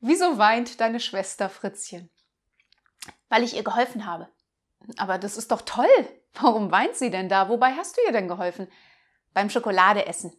Wieso weint deine Schwester Fritzchen? Weil ich ihr geholfen habe. Aber das ist doch toll. Warum weint sie denn da? Wobei hast du ihr denn geholfen? Beim Schokoladeessen.